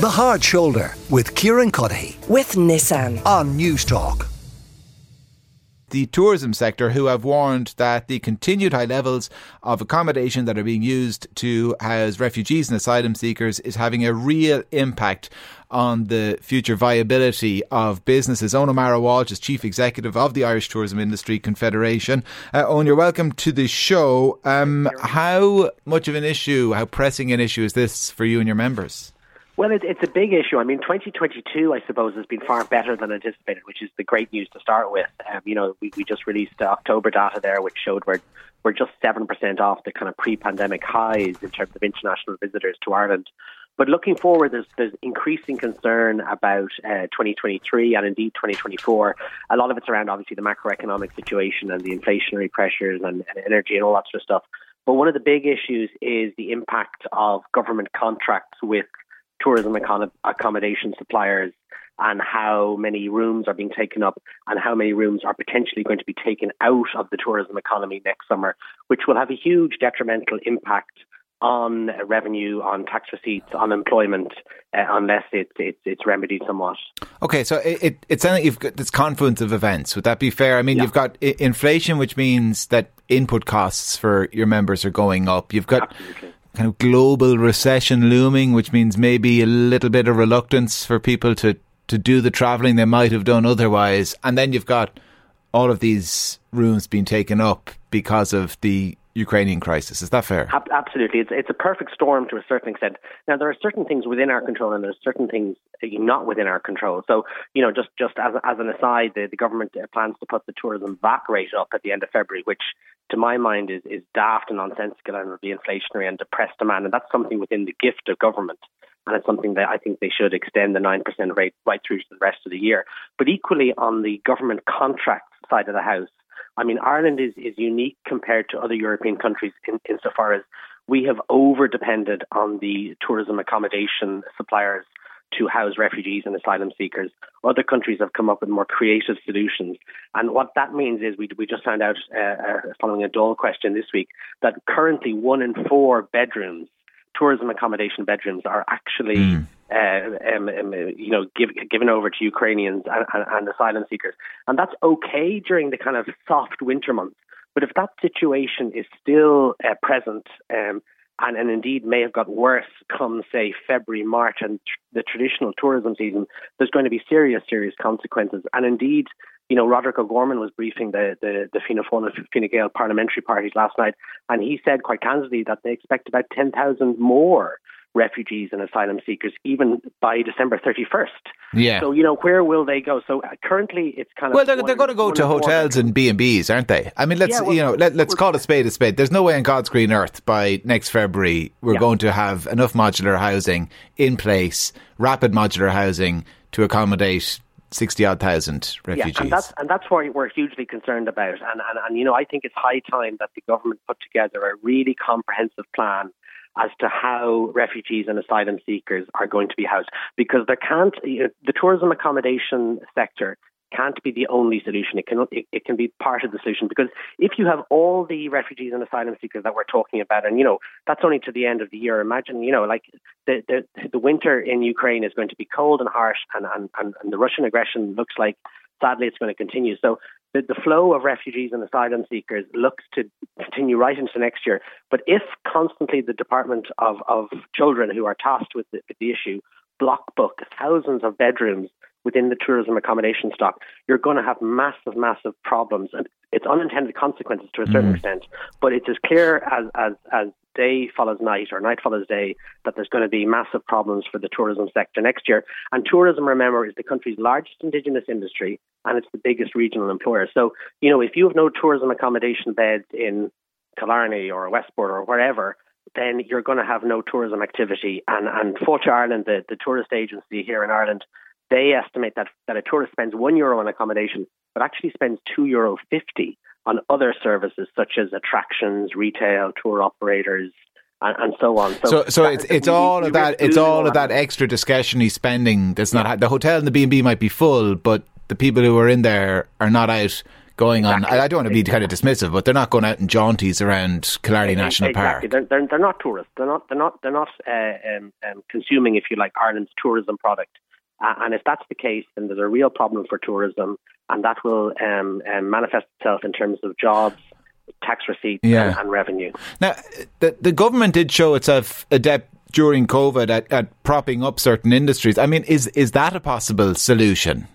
The Hard Shoulder with Kieran Cuddihy with Nissan. on News Talk. the tourism sector who have warned that the continued high levels of accommodation that are being used to house refugees and asylum seekers is having a real impact on the future viability of businesses. Eoghan O'Mara Walsh is Chief Executive of the Irish Tourism Industry Confederation. Uh, Eoghan, you're welcome to the show. Um, how much of an issue, how pressing an issue is this for you and your members? Well, it, it's a big issue. I mean, 2022, I suppose, has been far better than anticipated, which is the great news to start with. Um, you know, we, we just released October data there, which showed we're, we're just 7% off the kind of pre pandemic highs in terms of international visitors to Ireland. But looking forward, there's, there's increasing concern about uh, 2023 and indeed 2024. A lot of it's around, obviously, the macroeconomic situation and the inflationary pressures and, and energy and all that sort of stuff. But one of the big issues is the impact of government contracts with tourism accom- accommodation suppliers and how many rooms are being taken up and how many rooms are potentially going to be taken out of the tourism economy next summer, which will have a huge detrimental impact on revenue, on tax receipts, on employment, uh, unless it's, it's it's remedied somewhat. Okay, so it, it, it sounds like you've got this confluence of events. Would that be fair? I mean, Yeah. you've got I- inflation, which means that input costs for your members are going up. You've got Absolutely. Kind of global recession looming, which means maybe a little bit of reluctance for people to, to do the travelling they might have done otherwise. And then you've got all of these rooms being taken up because of the Ukrainian crisis. Is that fair? Absolutely, it's it's a perfect storm to a certain extent. Now there are certain things within our control, and there's certain things uh, not within our control. So you know, just just as as an aside, the, the government uh, plans to put the tourism VAT rate up at the end of February, which to my mind is is daft and nonsensical and will be inflationary and depress demand, and that's something within the gift of government. And it's something that I think they should extend the 9% rate right through to the rest of the year. But equally, on the government contract side of the house, I mean, Ireland is, is unique compared to other European countries in, insofar as we have over depended on the tourism accommodation suppliers to house refugees and asylum seekers. Other countries have come up with more creative solutions. And what that means is we, we just found out, uh, uh, following a Dáil question this week, that currently one in four bedrooms, tourism accommodation bedrooms, are actually Mm. Uh, um, um, you know, give, given over to Ukrainians and, and, and asylum seekers. And that's okay during the kind of soft winter months. But if that situation is still uh, present um, and, and indeed may have got worse come, say, February, March, and tr- the traditional tourism season, there's going to be serious, serious consequences. And indeed, you know, Roderick O'Gorman was briefing the, the, the Fianna Fáil and Gael parliamentary parties last night, and he said quite candidly that they expect about 10,000 more refugees and asylum seekers even by December 31st. Yeah. So, you know, where will they go? So uh, currently it's kind of. Well, they're, one they're going to go to hotels and B and B's, aren't they? I mean, let's Yeah, well, you know let, let's call a spade a spade. There's no way on God's green earth by next February we're Yeah. going to have enough modular housing in place, rapid modular housing to accommodate sixty odd thousand refugees. Yeah, and that's and that's what we're hugely concerned about. And, and and you know, I think it's high time that the government put together a really comprehensive plan as to how refugees and asylum seekers are going to be housed, because there can't the tourism accommodation sector can't be the only solution. It can it, it can be part of the solution because if you have all the refugees and asylum seekers that we're talking about, and you know that's only to the end of the year. Imagine you know like the the, the winter in Ukraine is going to be cold and harsh, and, and, and the Russian aggression looks like sadly it's going to continue. So the, the flow of refugees and asylum seekers looks to continue right into next year. But if constantly the Department of, of Children, who are tasked with the, with the issue, block book thousands of bedrooms within the tourism accommodation stock, you're going to have massive, massive problems. And it's unintended consequences to a certain Mm. extent. But it's as clear as, as, as day follows night or night follows day that there's going to be massive problems for the tourism sector next year. And tourism, remember, is the country's largest indigenous industry and it's the biggest regional employer. So, you know, if you have no tourism accommodation beds in Killarney or Westport or wherever, then you're going to have no tourism activity. And and Fáilte Ireland, the, the tourist agency here in Ireland, they estimate that, that a tourist spends one euro on accommodation, but actually spends two euro fifty on other services such as attractions, retail, tour operators, and, and so on. So, so that- it's it's we- all of that. It's all of that extra discretionary spending. That's not the hotel and the B and B might be full, but the people who are in there are not out going exactly. on. I, don't want to be kind of dismissive, but they're not going out in jaunties around Killarney National exactly. Park. They're, they're, they're, not tourists. They're not. They're not. They're not uh, um, um, consuming, if you like, Ireland's tourism product. Uh, and if that's the case, then there's a real problem for tourism, and that will um, um manifest itself in terms of jobs, tax receipts, yeah. and, and, revenue. Now, the the government did show itself adept during COVID at, at propping up certain industries. I mean, is is that a possible solution?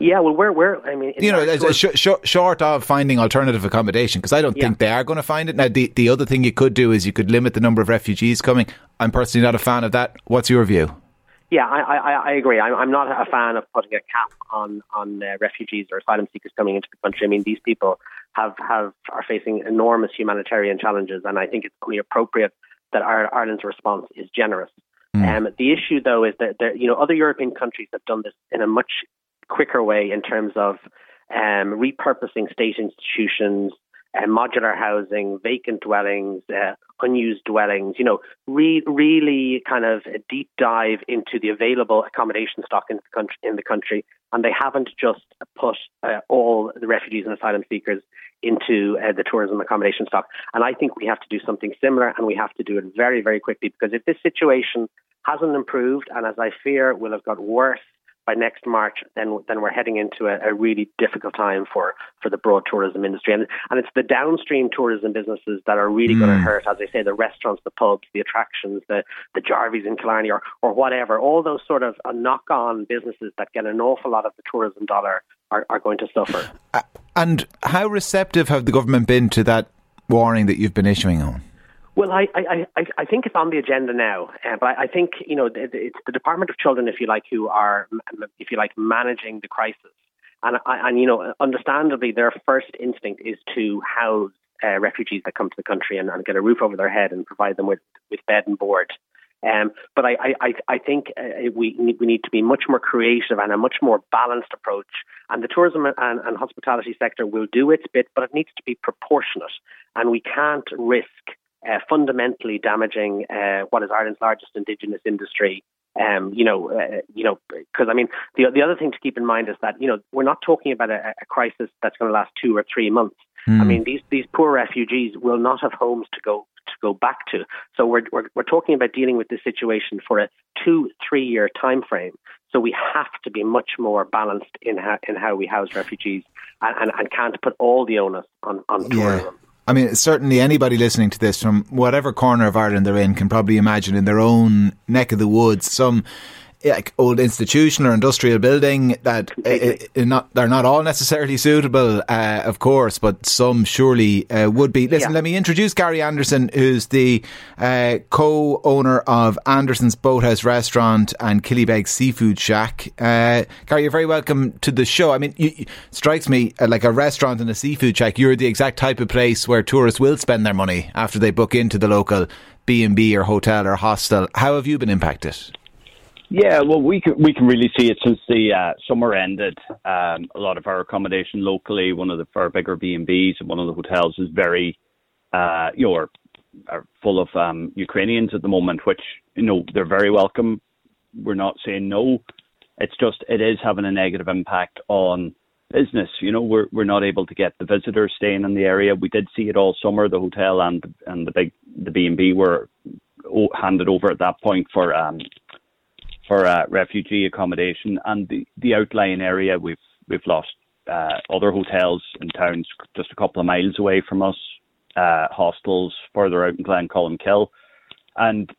Yeah, well, we're, we're I mean, you know, sh- sh- short of finding alternative accommodation, because I don't yeah. think they are going to find it. Now, the, the other thing you could do is you could limit the number of refugees coming. I'm personally not a fan of that. What's your view? Yeah, I, I, I agree. I'm, I'm not a fan of putting a cap on on uh, refugees or asylum seekers coming into the country. I mean, these people have, have are facing enormous humanitarian challenges, and I think it's only appropriate that our, Ireland's response is generous. Mm. Um, the issue, though, is that there, you know other European countries have done this in a much quicker way in terms of um, repurposing state institutions, uh, modular housing, vacant dwellings, uh, unused dwellings. You know, re- really kind of a deep dive into the available accommodation stock in the country. In the country, and they haven't just put uh, all the refugees and asylum seekers into uh, the tourism accommodation stock. And I think we have to do something similar, and we have to do it very, very quickly because if this situation hasn't improved, and as I fear will have got worse by next March, then then we're heading into a, a, really difficult time for, for the broad tourism industry. And and it's the downstream tourism businesses that are really mm. going to hurt, as I say, the restaurants, the pubs, the attractions, the the Jarvies in Killarney or or whatever. All those sort of uh, knock on businesses that get an awful lot of the tourism dollar are, are going to suffer. Uh, and how receptive have the government been to that warning that you've been issuing on? Well, I, I, I, I think it's on the agenda now, uh, but I, I think you know it's the Department of Children, if you like, who are, if you like, managing the crisis, and and you know, understandably, their first instinct is to house uh, refugees that come to the country and, and, get a roof over their head and provide them with, with bed and board. Um, but I, I, I think uh, we we need to be much more creative and a much more balanced approach. And the tourism and, and hospitality sector will do its bit, but it needs to be proportionate. And we can't risk uh, fundamentally damaging uh, what is Ireland's largest indigenous industry. Um, you know, uh, you know, because I mean, the the other thing to keep in mind is that you know we're not talking about a, a crisis that's going to last two or three months. Mm. I hmm. mean, these these poor refugees will not have homes to go to go back to. So we're we're, we're talking about dealing with this situation for a two three year time frame. So we have to be much more balanced in how in how we house refugees, and, and, and can't put all the onus on on tourism. Yeah. I mean, certainly anybody listening to this from whatever corner of Ireland they're in can probably imagine in their own neck of the woods some like old institution or industrial building that uh, not they're not all necessarily suitable, uh, of course, but some surely uh, would be. Listen, yeah. let me introduce Garry Anderson, who's the uh, co-owner of Anderson's Boathouse Restaurant and Killybegs Seafood Shack. Uh, Garry, you're very welcome to the show. I mean, you, you, strikes me uh, like a restaurant and a seafood shack. You're the exact type of place where tourists will spend their money after they book into the local B and B or hotel or hostel. How have you been impacted? Yeah, well, we can we can really see it since the uh, summer ended. Um, a lot of our accommodation locally, one of the far bigger B and B's and one of the hotels is very, uh, you know, are, are full of um, Ukrainians at the moment, which you know they're very welcome. We're not saying no. It's just it is having a negative impact on business. You know, we're we're not able to get the visitors staying in the area. We did see it all summer. The hotel and and the big the B and B were handed over at that point for um, for uh, refugee accommodation and the, the outlying area we've we've lost uh, other hotels and towns just a couple of miles away from us, uh, hostels further out in Glencolmcille and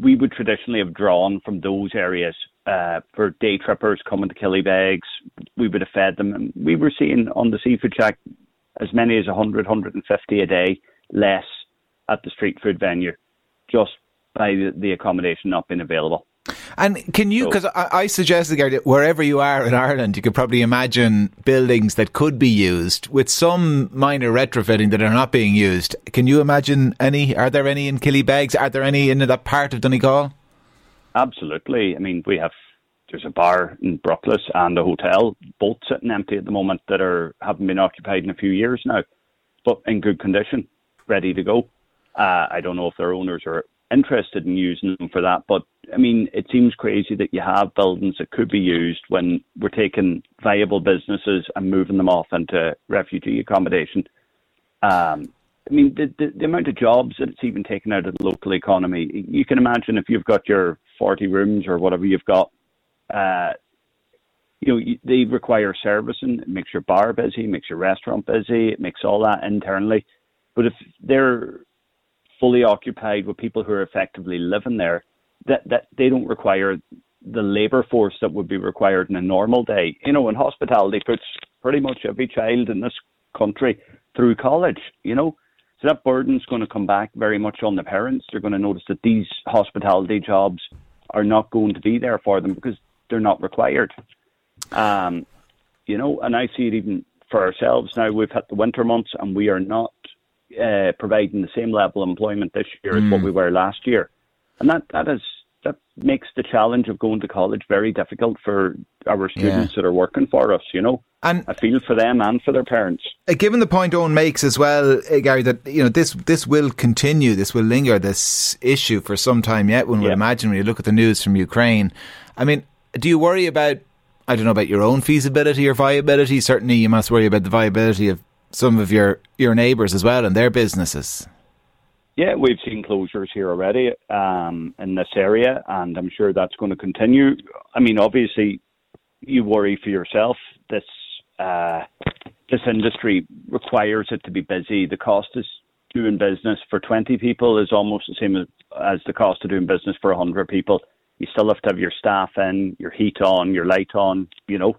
we would traditionally have drawn from those areas uh, for day trippers coming to Killybegs. We would have fed them, and we were seeing on the seafood shack as many as 100, 150 a day less at the street food venue, just by the accommodation not being available. And can you, because so, I, I suggested, Garry, wherever you are in Ireland, you could probably imagine buildings that could be used with some minor retrofitting that are not being used. Can you imagine any? Are there any in Killybegs? Are there any in that part of Donegal? Absolutely. I mean, we have there's a bar in Bruckless and a hotel, both sitting empty at the moment that are haven't been occupied in a few years now, but in good condition, ready to go. Uh, I don't know if their owners are interested in using them for that. But I mean, it seems crazy that you have buildings that could be used when we're taking viable businesses and moving them off into refugee accommodation. Um, I mean, the, the, the amount of jobs that it's even taken out of the local economy. You can imagine if you've got your 40 rooms or whatever you've got, uh, you know, they require servicing. It makes your bar busy, makes your restaurant busy, it makes all that internally. But if they're fully occupied with people who are effectively living there, that, that they don't require the labour force that would be required in a normal day. You know, in hospitality puts pretty much every child in this country through college, you know. So that burden's going to come back very much on the parents. They're going to notice that these hospitality jobs are not going to be there for them because they're not required. Um, you know, and I see it even for ourselves now. We've had the winter months and we are not uh, providing the same level of employment this year mm. as what hmm. we were last year, and that that is that makes the challenge of going to college very difficult for our students yeah. that are working for us. You know, and I feel for them and for their parents. Uh, given the point Eoghan makes as well, uh, Garry, that you know this this will continue, this will linger, this issue for some time yet. One would imagine when you look at the news from Ukraine. I mean, do you worry about? I don't know about your own feasibility or viability. Certainly, you must worry about the viability of some of your your neighbours as well and their businesses. Yeah, we've seen closures here already um, in this area, and I'm sure that's going to continue. I mean, obviously, you worry for yourself. This uh, this industry requires it to be busy. The cost is doing business for 20 people is almost the same as, as the cost of doing business for 100 people. You still have to have your staff in, your heat on, your light on. You know,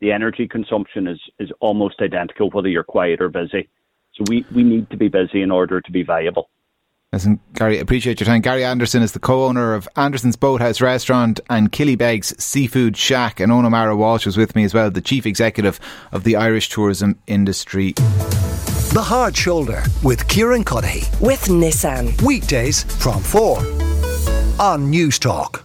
the energy consumption is is almost identical whether you're quiet or busy. So we we need to be busy in order to be viable. Listen, Garry, appreciate your time. Garry Anderson is the co-owner of Anderson's Boathouse Restaurant and Killybegs Seafood Shack, and Eoghan O'Mara Walsh is with me as well, the chief executive of the Irish tourism industry. The Hard Shoulder with Kieran Cuddihy. With Nissan. Weekdays from 4 on Newstalk.